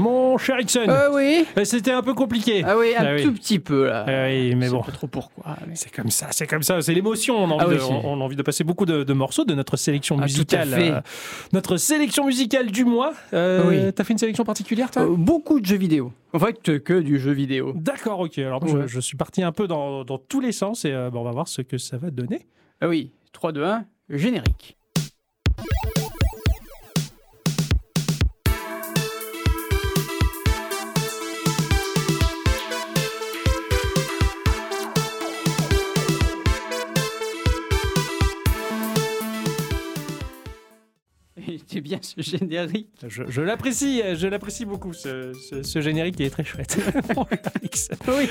Mon cher Ixon, Euh, oui. euh, c'était un peu compliqué. Ah oui, un Ah oui. tout petit peu là. Ah oui, mais bon. pas trop pourquoi. mais- C'est comme ça, c'est comme ça, c'est l'émotion. On, a envie Ah oui, de- c'est- on, on a envie de passer beaucoup de, de morceaux de notre sélection Ah, tout à musicale. fait. euh, notre sélection musicale du mois. Euh, Oui. T'as fait une sélection particulière, toi? Beaucoup de jeux vidéo. En fait, que du jeu vidéo. D'accord, ok. Alors Ouais. je, je suis parti un peu dans, dans tous les sens et bon, on va voir ce que ça va donner. Ah oui, 3, 2, 1, générique. C'est bien ce générique. Je, je l'apprécie, je l'apprécie beaucoup. Ce, ce- ce générique il est très chouette. Oui.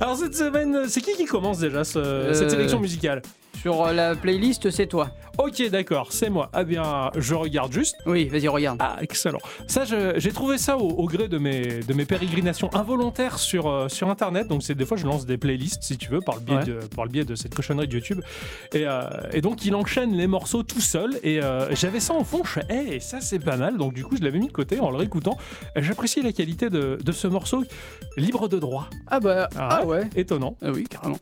Alors cette semaine, c'est qui qui commence déjà ce- cette Euh, sélection musicale? Sur euh, la playlist, c'est toi. Ok, d'accord, c'est moi. Ah bien, je regarde juste. Oui, vas-y, regarde. Ah, excellent. Ça, j'ai trouvé ça au, au gré de mes, de mes pérégrinations involontaires sur, euh, sur Internet. Donc, c'est des fois, je lance des playlists, si tu veux, par le biais, Ouais. de, par le biais de cette cochonnerie de YouTube. Et, euh, et donc, il enchaîne les morceaux tout seul. Et euh, j'avais ça en fond. Je fais, hey, ça, c'est pas mal. Donc, du coup, je l'avais mis de côté en le réécoutant. J'apprécie la qualité de, de ce morceau libre de droit. Ah bah, Ah ah ouais. Étonnant. Ah oui, carrément.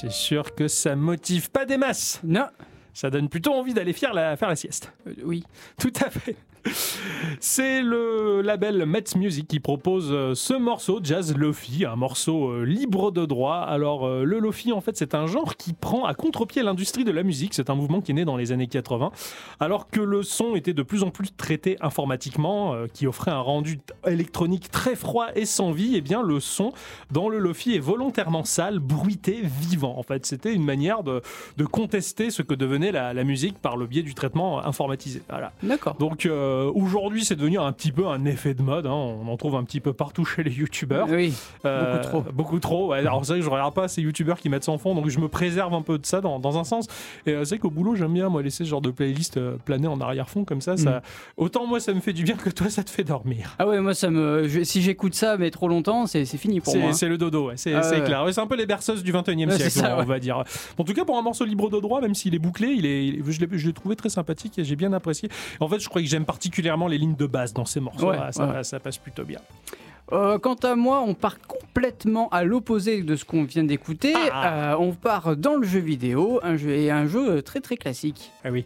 C'est sûr que ça motive pas des masses. Non. Ça donne plutôt envie d'aller faire la, faire la sieste. Euh, oui. Tout à fait. C'est le label Metz Music qui propose euh, ce morceau Jazz Lofi, un morceau euh, libre de droit. Alors le Lofi en fait c'est un genre qui prend à contre-pied l'industrie de la musique, c'est un mouvement qui est né dans les années 80 alors que le son était de plus en plus traité informatiquement qui offrait un rendu électronique très froid et sans vie, et bien le son dans le Lofi est volontairement sale, bruité, vivant. En fait, c'était une manière de, de contester ce que devenait la, la musique par le biais du traitement informatisé. Voilà. D'accord. Donc euh, aujourd'hui, c'est devenu un petit peu un effet de mode. hein. On en trouve un petit peu partout chez les youtubeurs. Oui. Euh, beaucoup trop. Beaucoup trop. ouais. Alors c'est vrai que je regarde pas ces youtubeurs qui mettent sans fond, donc je me préserve un peu de ça dans, dans un sens. Et euh, c'est qu'au boulot, j'aime bien moi laisser ce genre de playlist euh, planer en arrière-fond comme ça. Mm. ça. Autant moi, ça me fait du bien que toi, ça te fait dormir. Ah ouais, moi ça me. je- si j'écoute ça mais trop longtemps, c'est c'est fini pour moi. c'est le dodo, ouais, c'est Ah clair. C'est un peu les berceuses du 21e Ouais, siècle, ça, on va dire. En tout cas, pour un morceau libre de droit, même s'il est bouclé, il est, il je l'ai trouvé très sympathique et j'ai bien apprécié. En fait, je crois que j'aime particulièrement les lignes de basse dans ces morceaux. Ouais, ça, ouais. ça passe plutôt bien. Euh, quant à moi, on part complètement à l'opposé de ce qu'on vient d'écouter. Ah. Euh, on part dans le jeu vidéo, un jeu et un jeu très très classique. Ah oui.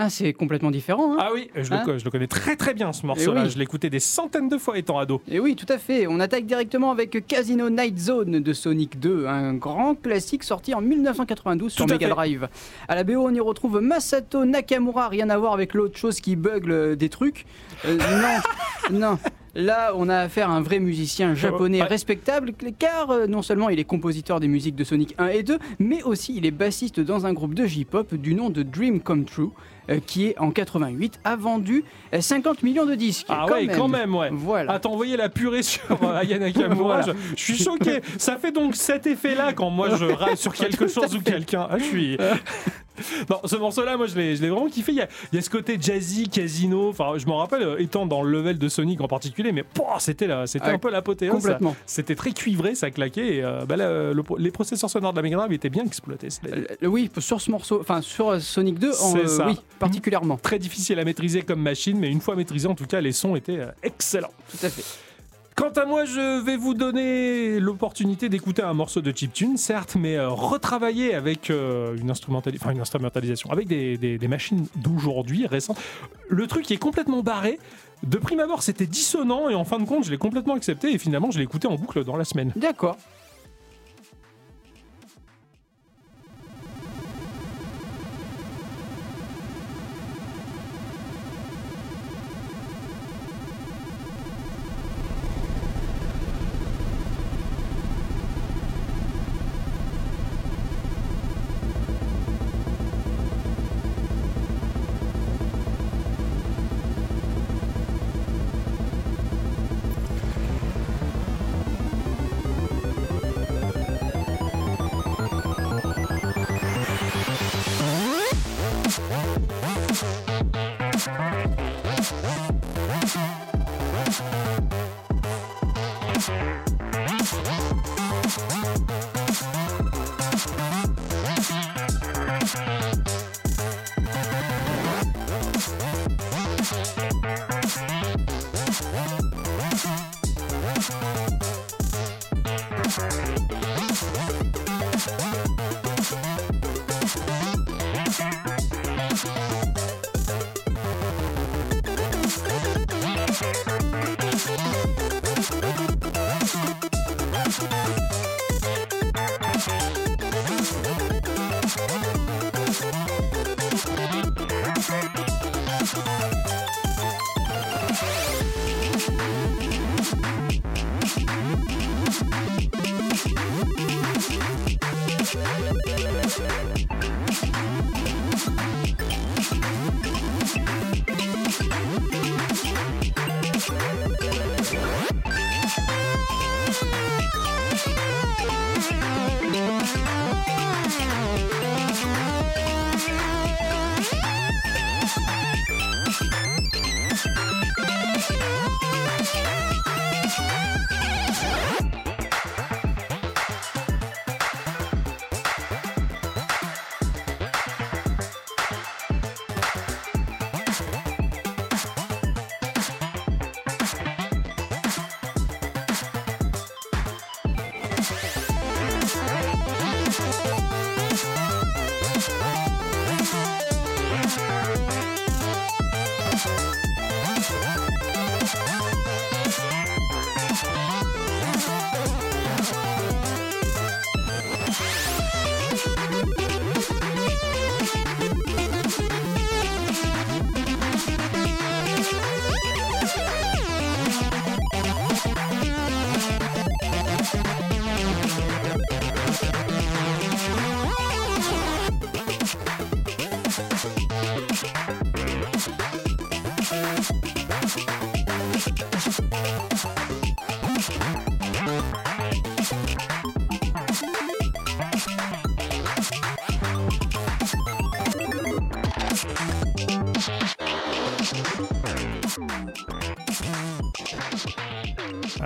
Hein, c'est complètement différent. hein. Ah oui, je, Hein le, je le connais très très bien ce morceau-là. oui. Je l'ai écouté des centaines de fois étant ado. Et oui, tout à fait. On attaque directement avec Casino Night Zone de Sonic 2, un grand classique sorti en 1992 sur Tout Mega. Drive. À la BO, on y retrouve Masato Nakamura, rien à voir avec l'autre chose qui bugle euh, des trucs. Euh, non, non. Là, on a affaire à un vrai musicien japonais respectable, car euh, non seulement il est compositeur des musiques de Sonic 1 et 2, mais aussi il est bassiste dans un groupe de J-pop du nom de Dream Come True, qui est en 88 a vendu euh, 50 millions de disques. Ah ouais, quand même, ouais. Voilà. Ah, t'as envoyé la purée sur euh, Aya Nakamura. Voilà. je, suis choqué. Ça fait donc cet effet-là quand moi je râle sur quelque chose ou quelqu'un. Ah, je suis. non, ce morceau-là, moi je l'ai je l'ai vraiment kiffé. Il y, a, il y a ce côté jazzy, casino. Enfin, je m'en rappelle euh, étant dans le level de Sonic en particulier, mais c'était là, c'était Ouais, un peu l'apothéose. Complètement. C'était très cuivré, ça claquait. Et, euh, bah, là, le- les processeurs sonores de la Mega Drive étaient bien exploités. Euh, oui, sur ce morceau, enfin sur euh, Sonic 2, en, C'est euh, oui, particulièrement. très difficile à maîtriser comme machine, mais une fois maîtrisé, en tout cas, les sons étaient euh, excellents. Tout à fait. Quant à moi, je vais vous donner l'opportunité d'écouter un morceau de chiptune, certes, mais euh, retravaillé avec euh, une, instrumentali- enfin, une instrumentalisation, avec des, des- des machines d'aujourd'hui, récentes. Le truc est complètement barré. De prime abord, c'était dissonant, et en fin de compte, je l'ai complètement accepté, et finalement, je l'ai écouté en boucle dans la semaine. D'accord.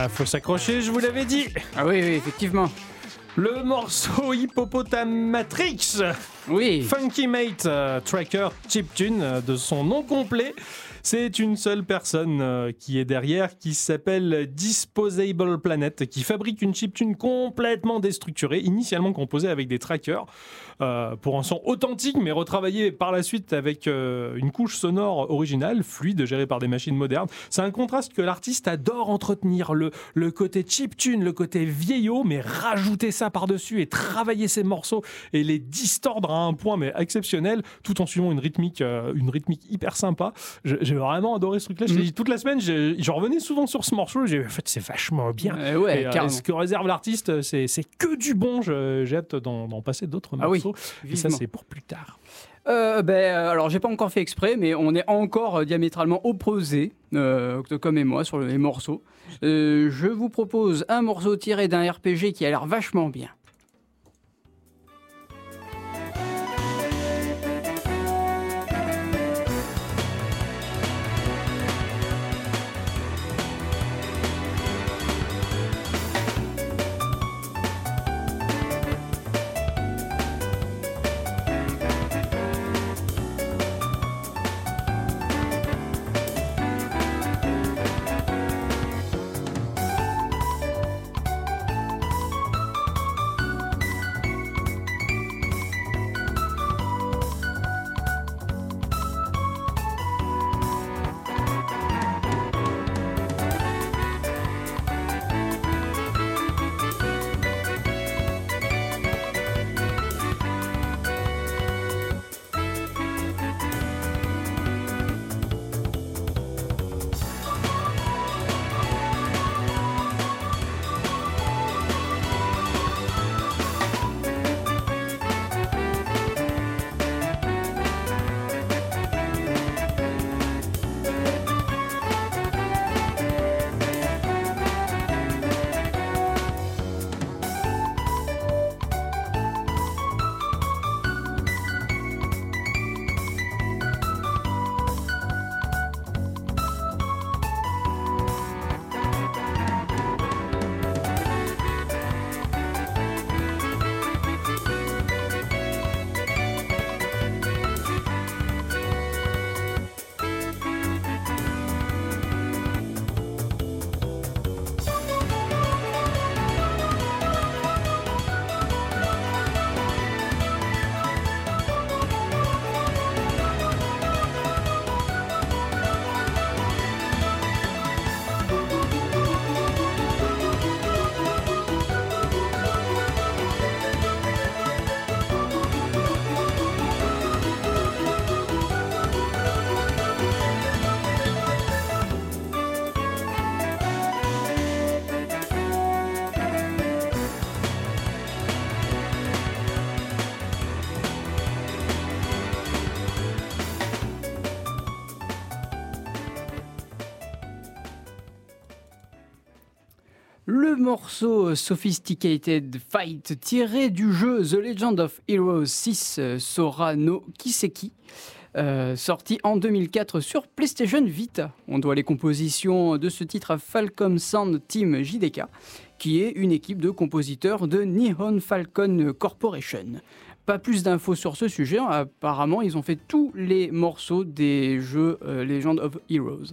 Ah, faut s'accrocher, je vous l'avais dit. Ah oui, oui, effectivement. Le morceau Hippopotamatrix, Oui. Funky Mate euh, Tracker Chiptune euh, de son nom complet. C'est une seule personne euh, qui est derrière, qui s'appelle Disposable Planet, qui fabrique une chiptune complètement déstructurée, initialement composée avec des trackers, euh, pour un son authentique, mais retravaillé par la suite avec euh, une couche sonore originale, fluide, gérée par des machines modernes. C'est un contraste que l'artiste adore entretenir, le, côté chiptune, le côté vieillot, mais rajouter ça par-dessus et travailler ces morceaux et les distordre à un point mais exceptionnel, tout en suivant une rythmique, une rythmique hyper sympa. Vraiment adoré ce truc-là. Mm. dit, toute la semaine, je, revenais souvent sur ce morceau. J'ai en fait, c'est vachement bien. Euh, ouais, Et, euh, ce que réserve l'artiste, c'est que du bon. J'ai hâte d'en passer d'autres Ah oui, morceaux. et ça, c'est pour plus tard. Euh, ben, euh, alors, j'ai pas encore fait exprès, mais on est encore euh, diamétralement opposés, euh, Octocom et moi, sur les morceaux. Euh, je vous propose un morceau tiré d'un RPG qui a l'air vachement bien. Le morceau Sophisticated Fight tiré du jeu The Legend of Heroes 6 euh, Sora no Kiseki. euh, sorti en 2004 sur PlayStation Vita. On doit les compositions de ce titre à Falcon Sound Team JDK, qui est une équipe de compositeurs de Nihon Falcon Corporation. Pas plus d'infos sur ce sujet, apparemment ils ont fait tous les morceaux des jeux euh, Legend of Heroes.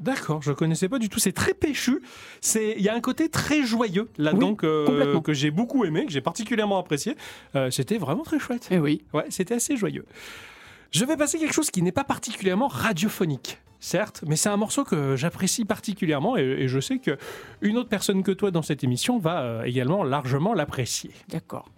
D'accord, je connaissais pas du tout. C'est très péchu. C'est, il y a un côté très joyeux là-dedans Oui, que, que j'ai beaucoup aimé, que j'ai particulièrement apprécié. Euh, c'était vraiment très chouette. Eh oui, Ouais, c'était assez joyeux. Je vais passer quelque chose qui n'est pas particulièrement radiophonique. Certes, mais c'est un morceau que j'apprécie particulièrement et, et je sais que une autre personne que toi dans cette émission va euh, également largement l'apprécier. d'accord.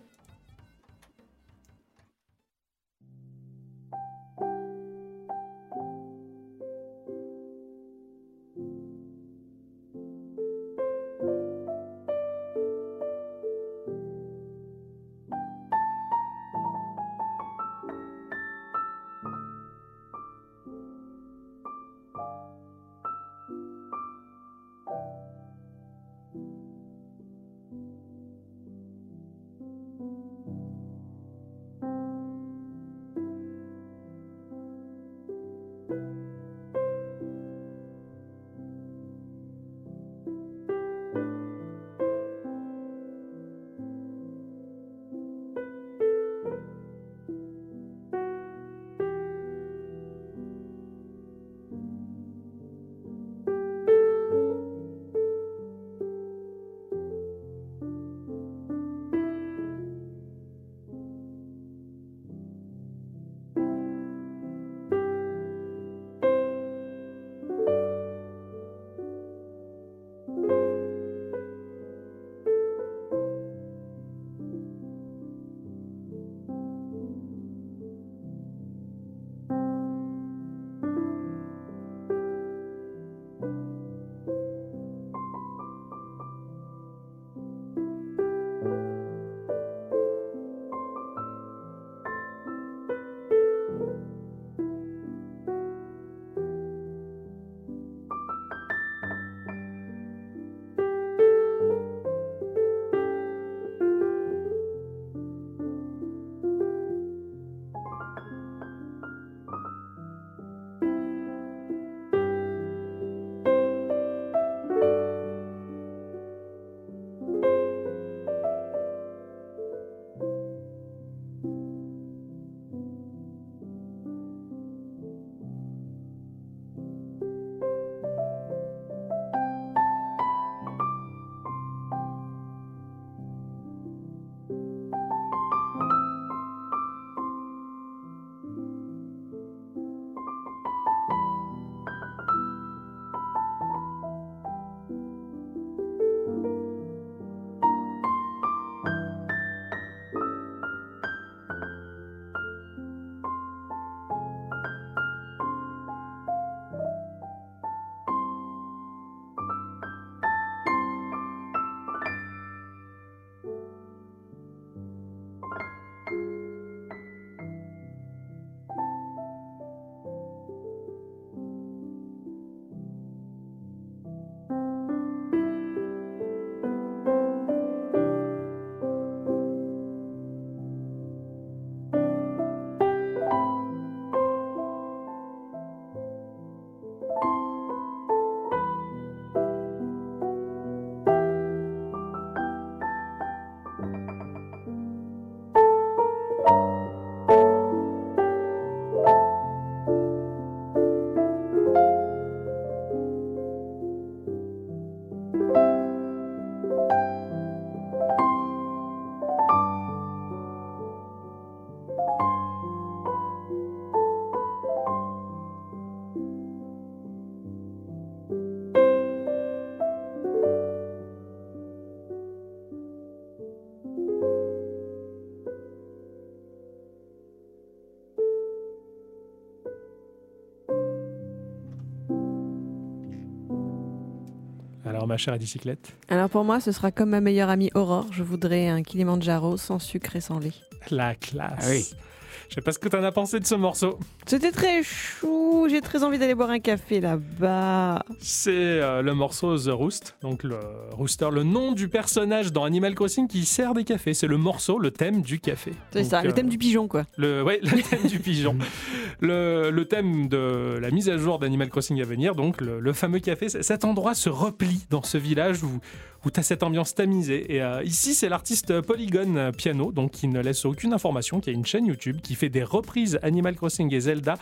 Alors ma chère à bicyclette, Alors pour moi, ce sera comme ma meilleure amie Aurore. Je voudrais un Kilimanjaro sans sucre et sans lait. la classe. Ah oui. Je sais pas ce que t'en as pensé de ce morceau. C'était très chou. J'ai très envie d'aller boire un café là-bas. C'est euh, le morceau The Roost, donc le rooster, le nom du personnage dans Animal Crossing qui sert des cafés. C'est le morceau, le thème du café. C'est ça, le euh, thème du pigeon, quoi. Le, ouais, le thème du pigeon. Le, le thème de la mise à jour d'Animal Crossing à venir, donc le, le fameux café. Cet endroit se replie dans ce village où, où tu as cette ambiance tamisée. Et euh, ici, c'est l'artiste Polygon Piano, donc qui ne laisse aucune information, qui a une chaîne YouTube, qui fait des reprises Animal Crossing et Zelda.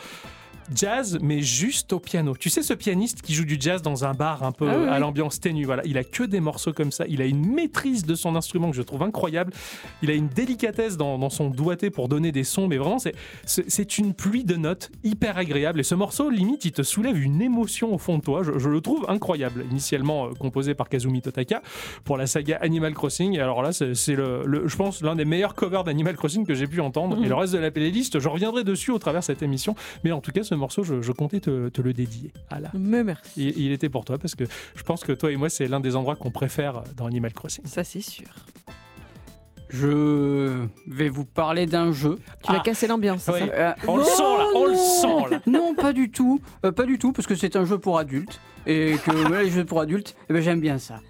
Jazz, mais juste au piano. Tu sais, ce pianiste qui joue du jazz dans un bar un peu Ah oui, à oui. l'ambiance ténue. Voilà, il a que des morceaux comme ça. Il a une maîtrise de son instrument que je trouve incroyable. Il a une délicatesse dans, dans son doigté pour donner des sons, mais vraiment, c'est- une pluie de notes hyper agréable. Et ce morceau, limite, il te soulève une émotion au fond de toi. Je, je le trouve incroyable. Initialement euh, composé par Kazumi Totaka pour la saga Animal Crossing. Et alors là, c'est le, le- je pense, l'un des meilleurs covers d'Animal Crossing que j'ai pu entendre. Mhm. Et le reste de la playlist, je reviendrai dessus au travers de cette émission. Mais en tout cas, ce morceau, je, je comptais te, te le dédier. Voilà. Mais merci. Il, il était pour toi parce que je pense que toi et moi, c'est l'un des endroits qu'on préfère dans Animal Crossing. Ça, c'est sûr. Je vais vous parler d'un jeu. Tu vas Ah. casser l'ambiance, Oui. Euh, On le sent là, on le sent là. Non, pas du tout. Euh, pas du tout, parce que c'est un jeu pour adultes. Et que les jeux pour adultes, eh ben, j'aime bien ça.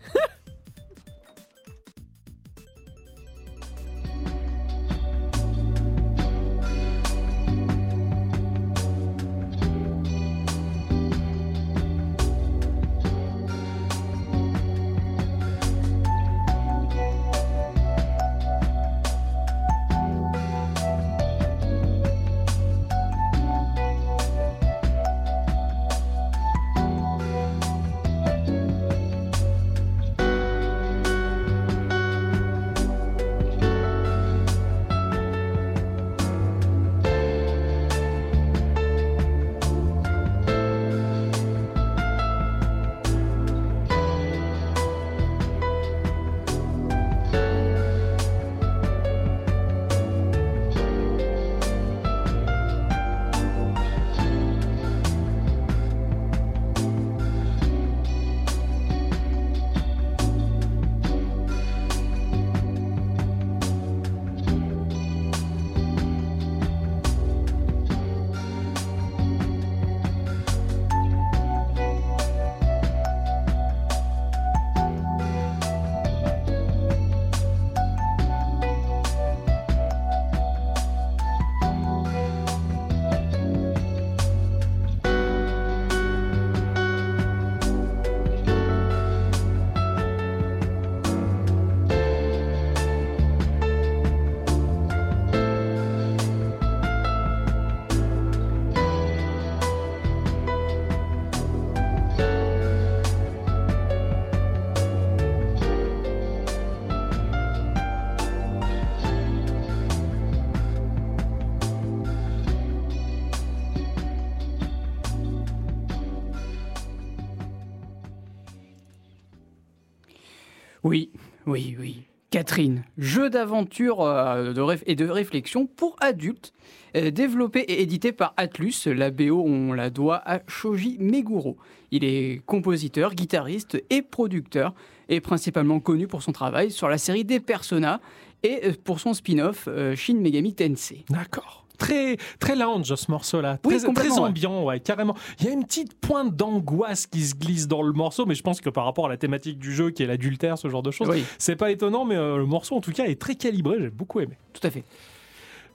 Oui, oui. Catherine, jeu d'aventure euh, et de réflexion pour adultes, euh, développé et édité par Atlus. La BO, on la doit à Shoji Meguro. Il est compositeur, guitariste et producteur, et principalement connu pour son travail sur la série des Persona et euh, pour son spin-off Shin Megami Tensei. D'accord. Très, très lounge ce morceau-là. Oui, Très, très ouais. ambiant, ouais, carrément. Il y a une petite pointe d'angoisse qui se glisse dans le morceau, mais je pense que par rapport à la thématique du jeu, qui est l'adultère, ce genre de choses, Oui, c'est pas étonnant, mais euh, le morceau en tout cas est très calibré. J'ai beaucoup aimé. tout à fait.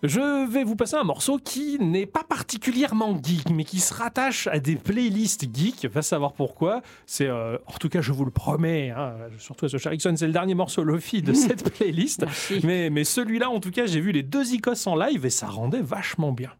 Je vais vous passer un morceau qui n'est pas particulièrement geek, mais qui se rattache à des playlists geek. Va savoir pourquoi. C'est, euh, en tout cas, je vous le promets, hein, surtout à ce cher Ixon, c'est le dernier morceau Lofi de cette playlist. Merci. Mais, mais celui-là, en tout cas, j'ai vu les deux icos en live et ça rendait vachement bien.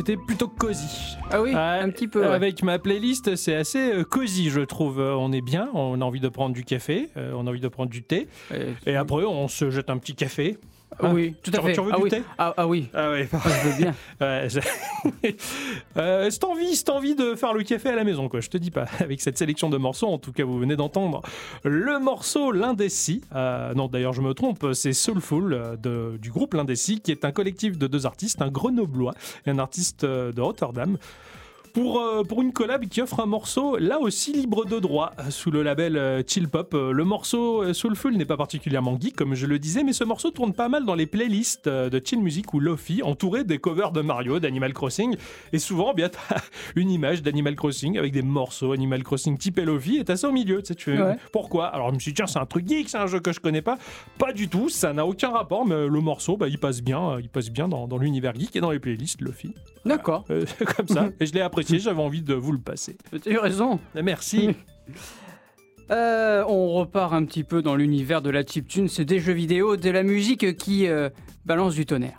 J'étais plutôt cosy. Ah oui, Ouais, un petit peu. ouais. Avec ma playlist, c'est assez euh, cosy, je trouve. Euh, On est bien, on a envie de prendre du café, euh, on a envie de prendre du thé. Et après, on se jette un petit café. Ah oui, tout à fait. tu ah, du oui. thé? Ah, ah oui, Ah Ah, je veux bien. Ouais, euh, c'est envie, de faire le café à la maison, quoi. Je te dis pas. Avec cette sélection de morceaux, en tout cas, vous venez d'entendre le morceau L'Indécis. Euh, non, d'ailleurs, je me trompe. C'est Soulful euh, de- du groupe L'Indécis, qui est un collectif de deux artistes, un grenoblois et un artiste de Rotterdam. Pour, euh, pour une collab qui offre un morceau là aussi libre de droit euh, sous le label euh, Chill Pop. Le morceau Soulful n'est pas particulièrement geek comme je le disais, mais ce morceau tourne pas mal dans les playlists de chill music ou Lofi, entouré des covers de Mario, d'Animal Crossing. Et souvent, bien, t'as une image d'Animal Crossing avec des morceaux Animal Crossing type Lofi et t'as ça au milieu. Tu sais, tu fais, Ouais. pourquoi? Alors je me suis dit, tiens, c'est un truc geek, c'est un jeu que je connais pas. Pas du tout, ça n'a aucun rapport, mais le morceau, bah, il passe bien, il passe bien dans, dans l'univers geek et dans les playlists Lofi. D'accord, Euh, comme ça. Et je l'ai apprécié, j'avais envie de vous le passer. tu as raison. Merci. Euh, on repart un petit peu dans l'univers de la chiptune, c'est des jeux vidéo, de la musique qui euh, balance du tonnerre.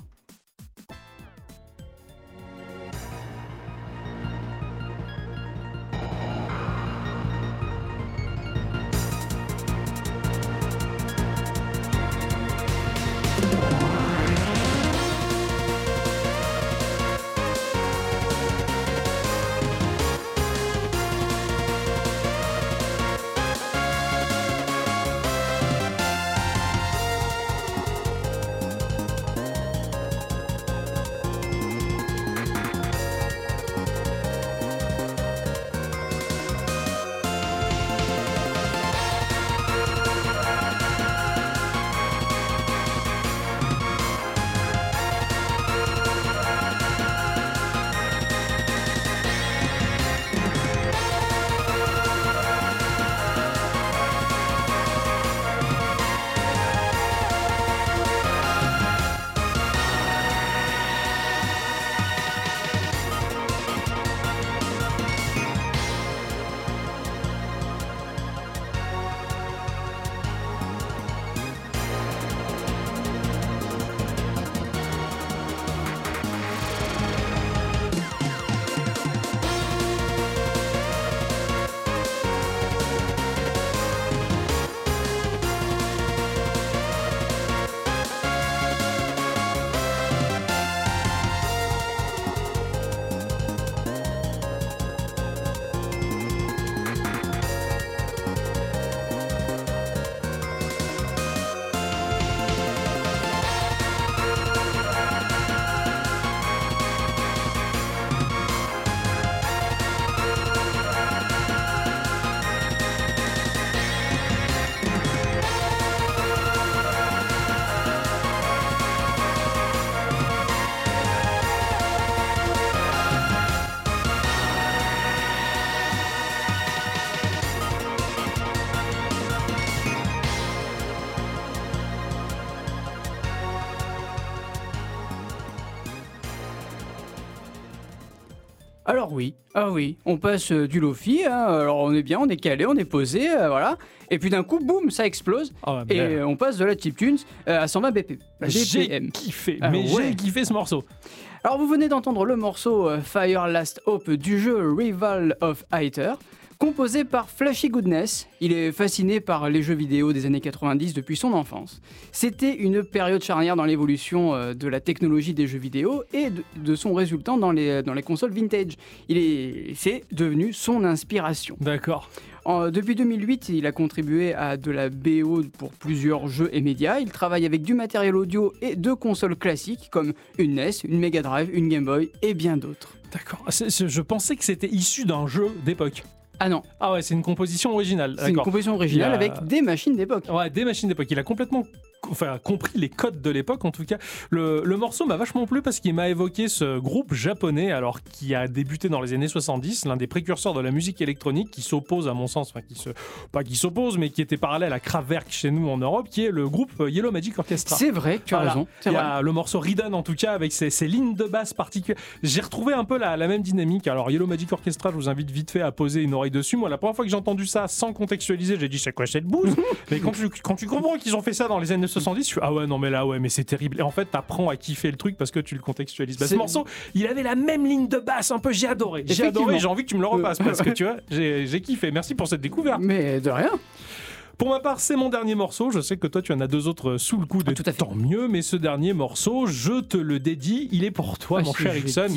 Alors oui, ah oui, on passe euh, du lofi, hein, alors on est bien, on est calé, on est posé, euh, voilà. Et puis d'un coup, boum, ça explose. Ah ouais, Et euh, on passe de la chiptune euh, à 120 BP, j'ai BPM. kiffé, Ah mais ouais. j'ai kiffé ce morceau. Alors vous venez d'entendre le morceau euh, Fire Last Hope du jeu Rival of Hater, composé par Flashy Goodness. Il est fasciné par les jeux vidéo des années 90 depuis son enfance. C'était une période charnière dans l'évolution euh, de la technologie des jeux vidéo et de, son résultant dans les, dans les consoles vintage. Il est, c'est devenu son inspiration. D'accord. En- depuis 2008, il a contribué à de la BO pour plusieurs jeux et médias. Il travaille avec du matériel audio et de consoles classiques comme une NES, une Mega Drive, une Game Boy et bien d'autres. D'accord. C'est- Je pensais que c'était issu d'un jeu d'époque. Ah non, Ah ouais, c'est une composition originale. c'est une composition originale a- avec des machines d'époque. Ouais, des machines d'époque. Il a complètement enfin, compris les codes de l'époque, en tout cas. Le, le morceau m'a vachement plu parce qu'il m'a évoqué ce groupe japonais, alors qui a débuté dans les années 70, l'un des précurseurs de la musique électronique qui s'oppose, à mon sens, enfin, qui se, pas qui s'oppose, mais qui était parallèle à Kraftwerk chez nous en Europe, qui est le groupe Yellow Magic Orchestra. C'est vrai, tu as Voilà. raison. Il y vrai. a le morceau Ridden en tout cas avec ses, ses lignes de basse particulières. J'ai retrouvé un peu la, la même dynamique. Alors Yellow Magic Orchestra, je vous invite vite fait à poser une oreille dessus. Moi, la première fois que j'ai entendu ça sans contextualiser, j'ai dit c'est quoi cette bouse? Mais quand tu, quand tu comprends qu'ils ont fait ça dans les années 70, je suis ah ouais, non, mais là, ouais, mais c'est terrible. Et en fait, t'apprends à kiffer le truc parce que tu le contextualises. Bah, ce morceau, il avait la même ligne de basse, un peu, j'ai adoré. J'ai adoré, j'ai envie que tu me le repasses parce que tu vois, j'ai kiffé. Merci pour cette découverte. Mais de rien. Pour ma part, c'est mon dernier morceau. Je sais que toi, tu en as deux autres sous le coude. Ah, tout à fait. Tant mieux, mais ce dernier morceau, je te le dédie. Il est pour toi, Ah, mon cher Ixon.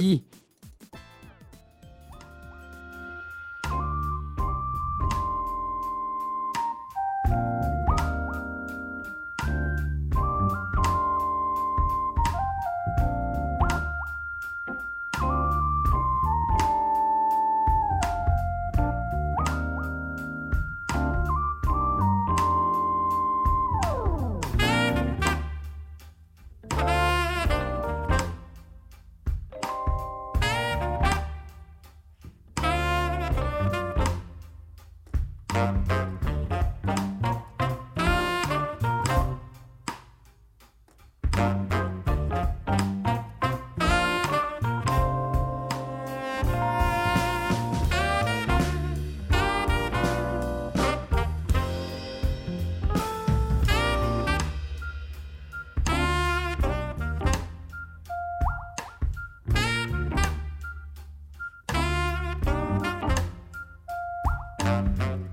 Dit.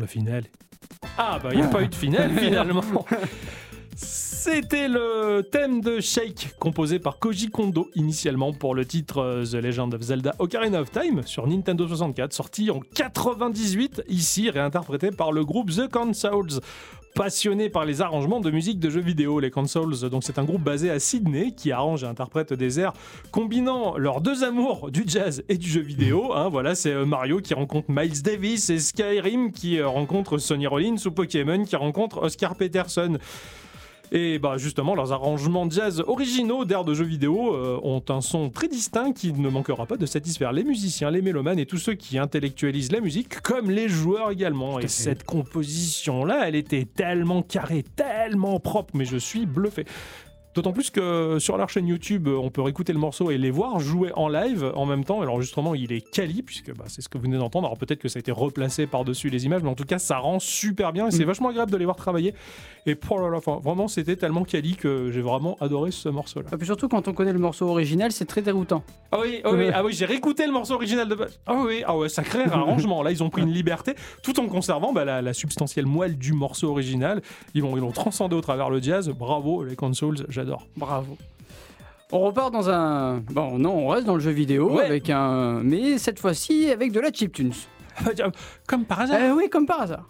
Le final. Ah, bah, il n'y a pas eu de finale finalement. C'était le thème de Shake, composé par Koji Kondo initialement pour le titre euh, The Legend of Zelda Ocarina of Time sur Nintendo 64, sorti en 98, ici réinterprété par le groupe The Consoles. Passionné par les arrangements de musique de jeux vidéo, les Consoles, donc c'est un groupe basé à Sydney qui arrange et interprète des airs combinant leurs deux amours du jazz et du jeu vidéo. hein. voilà, c'est euh, Mario qui rencontre Miles Davis et Skyrim qui euh, rencontre Sonny Rollins ou Pokémon qui rencontre Oscar Peterson. Et bah justement, leurs arrangements jazz originaux d'air de jeux vidéo euh, ont un son très distinct qui ne manquera pas de satisfaire les musiciens, les mélomanes et tous ceux qui intellectualisent la musique, comme les joueurs également. Et cette composition-là, elle était tellement carrée, tellement propre, mais je suis bluffé. D'autant plus que sur leur chaîne YouTube, on peut réécouter le morceau et les voir jouer en live en même temps. Et L'enregistrement, il est quali, puisque bah, c'est ce que vous venez d'entendre. Alors peut-être que ça a été replacé par-dessus les images, mais en tout cas, ça rend super bien et c'est Mm. vachement agréable de les voir travailler. Et pour la fin, vraiment, c'était tellement quali que j'ai vraiment adoré ce morceau-là. Et puis surtout, quand on connaît le morceau original, c'est très déroutant. Ah oui, ah oui, ah oui j'ai réécouté le morceau original de base. Ah oui, ah ouais, sacré arrangement. Là, ils ont pris une liberté tout en conservant bah, la, la substantielle moelle du morceau original. Ils ils l'ont transcendé au travers le jazz. Bravo, les consoles, j'adore. Bravo. On repart dans un. Bon, non, on reste dans le jeu vidéo Ouais. avec un. Mais cette fois-ci avec de la chiptunes. Comme par hasard. Euh, oui, comme par hasard.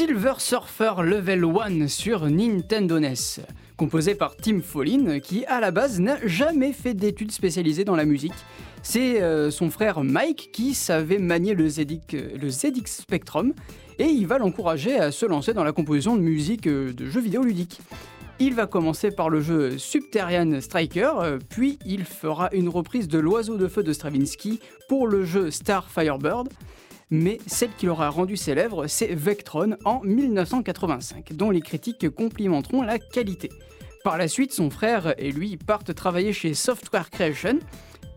Silver Surfer Level 1 sur Nintendo NES, composé par Tim Follin, qui à la base n'a jamais fait d'études spécialisées dans la musique. C'est euh, son frère Mike qui savait manier le ZX, le ZX Spectrum et il va l'encourager à se lancer dans la composition de musique euh, de jeux vidéo ludiques. Il va commencer par le jeu Subterranean Striker, euh, puis il fera une reprise de L'Oiseau de Feu de Stravinsky pour le jeu Star Firebird mais celle qui l'aura rendu célèbre, c'est Vectron en 1985, dont les critiques complimenteront la qualité. Par la suite, son frère et lui partent travailler chez Software Creation.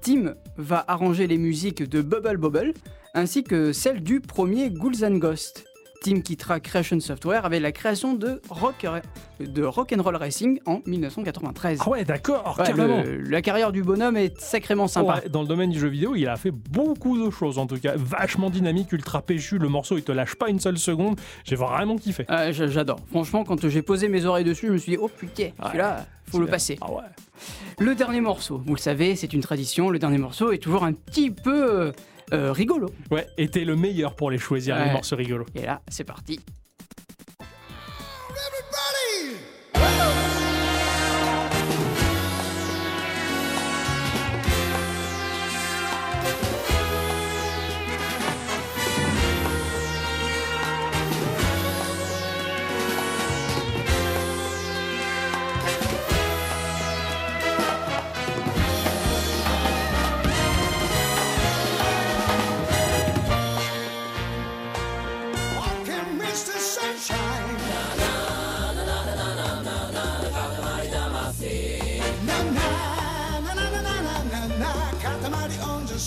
Tim va arranger les musiques de Bubble Bobble, ainsi que celles du premier Ghouls and Ghosts. Tim quittera Creation Software avec la création de Rock, de Rock'n'Roll Racing en 1993. Ah ouais, d'accord, carrément. La carrière du bonhomme est sacrément sympa. Dans le domaine du jeu vidéo, il a fait beaucoup de choses en tout cas. Vachement dynamique, ultra péchu, le morceau il te lâche pas une seule seconde. J'ai vraiment kiffé. Ah, j'adore. Franchement, quand j'ai posé mes oreilles dessus, je me suis dit, oh putain, celui-là faut le passer. Ah le dernier morceau, vous le savez, c'est une tradition. Le dernier morceau est toujours un petit peu euh, euh, rigolo. Ouais, Était le meilleur pour les choisir, les morceaux rigolos. Et là, c'est parti.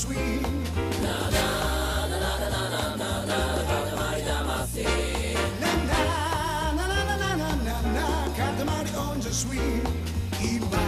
sweet. Na na na na na na na na na damasi. Na na na na na na na na na onca sweet. İman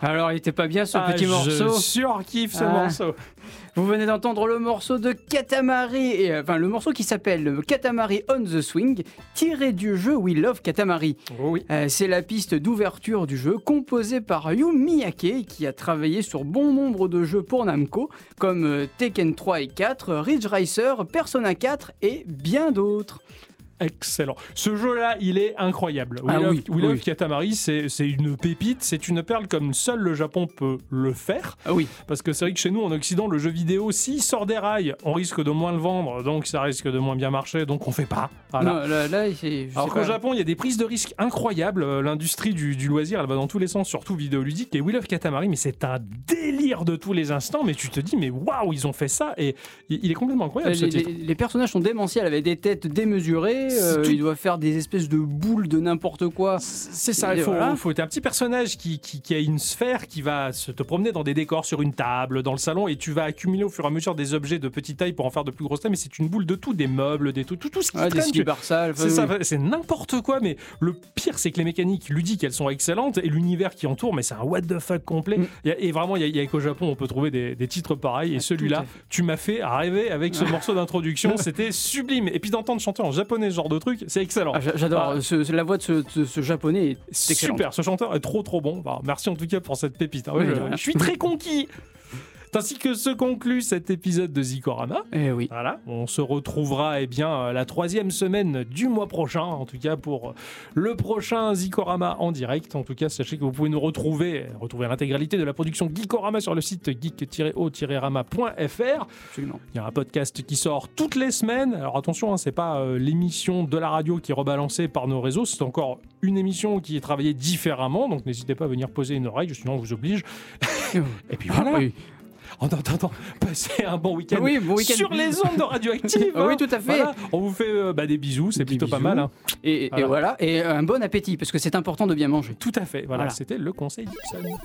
super. Alors, il était pas bien ce Ah, petit je morceau. surkiffe ce Ah. morceau. Vous venez d'entendre le morceau de Katamari, et, euh, enfin le morceau qui s'appelle Katamari on the Swing, tiré du jeu We Love Katamari. Oh oui. Euh, c'est la piste d'ouverture du jeu, composée par Yu Miyake, qui a travaillé sur bon nombre de jeux pour Namco, comme euh, Tekken 3 et 4, Ridge Racer, Persona 4 et bien d'autres. Excellent. Ce jeu-là, il est incroyable. Ah Love, oui. Katamari, c'est une pépite, c'est une perle comme seul le Japon peut le faire. Ah oui, Parce que c'est vrai que chez nous, en Occident, le jeu vidéo, s'il sort des rails, on risque de moins le vendre, donc ça risque de moins bien marcher, donc on fait pas. Voilà. Non, là, là, c'est- je Alors qu'au. Japon, il y a des prises de risques incroyables. Euh, L'industrie du, du loisir, elle va dans tous les sens, surtout vidéoludique. Et Will of Katamari, mais c'est un délire de tous les instants. Mais tu te dis, mais waouh, ils ont fait ça. Et il est complètement incroyable ce les, titre. les- les personnages sont démentiels, avec des têtes démesurées, euh, tout- ils doivent faire des espèces de boules de n'importe quoi. C'est ça, il faut, voilà. faut être un petit personnage qui, qui, qui a une sphère qui va se te promener dans des décors, sur une table, dans le salon, et tu vas accumuler au fur et à mesure des objets de petite taille pour en faire de plus grosses tailles. Mais c'est une boule de tout, des meubles, des tout, tout, tout ce qui des traîne. barsales. enfin, C'est ça, c'est n'importe quoi, mais le pire, c'est que les mécaniques ludiques, elles sont excellentes, et l'univers qui entoure, mais c'est un what the fuck complet. Mm. Il et vraiment, il y a, il qu'au Japon, on peut trouver des, des titres pareils, et Ah, celui-là, tu m'as fait rêver avec ce morceau d'introduction, c'était sublime. Et puis d'entendre chanter en japonais genre de truc, c'est excellent. Ah, j'a- J'adore, Ah. ce- la voix de ce, de ce japonais est excellente. Super, ce chanteur est trop trop bon. Bah, merci en tout cas pour cette pépite. hein. Oui, je, rien. je suis très conquis. Ainsi que se conclut cet épisode de Zikorama. Eh oui. Voilà, on se retrouvera eh bien euh, la troisième semaine du mois prochain, en tout cas pour euh, le prochain Zikorama en direct. En tout cas, sachez que vous pouvez nous retrouver, retrouver l'intégralité de la production Geekorama sur le site geek-o-rama.fr. Absolument. Il y a un podcast qui sort toutes les semaines. Alors attention, hein, c'est pas euh, l'émission de la radio qui est rebalancée par nos réseaux, c'est encore une émission qui est travaillée différemment. Donc n'hésitez pas à venir poser une oreille, sinon on vous oblige. Et puis voilà. Oui. En attendant, passez un bon week-end Oui, bon week-end. sur les ondes de radioactive. Oui, hein. tout à fait. Voilà. On vous fait euh, bah, des bisous, c'est plutôt pas mal. hein. Et, et Voilà. voilà, et un bon appétit, parce que c'est important de bien manger. Tout à fait. Voilà, Voilà. c'était le conseil Dixon.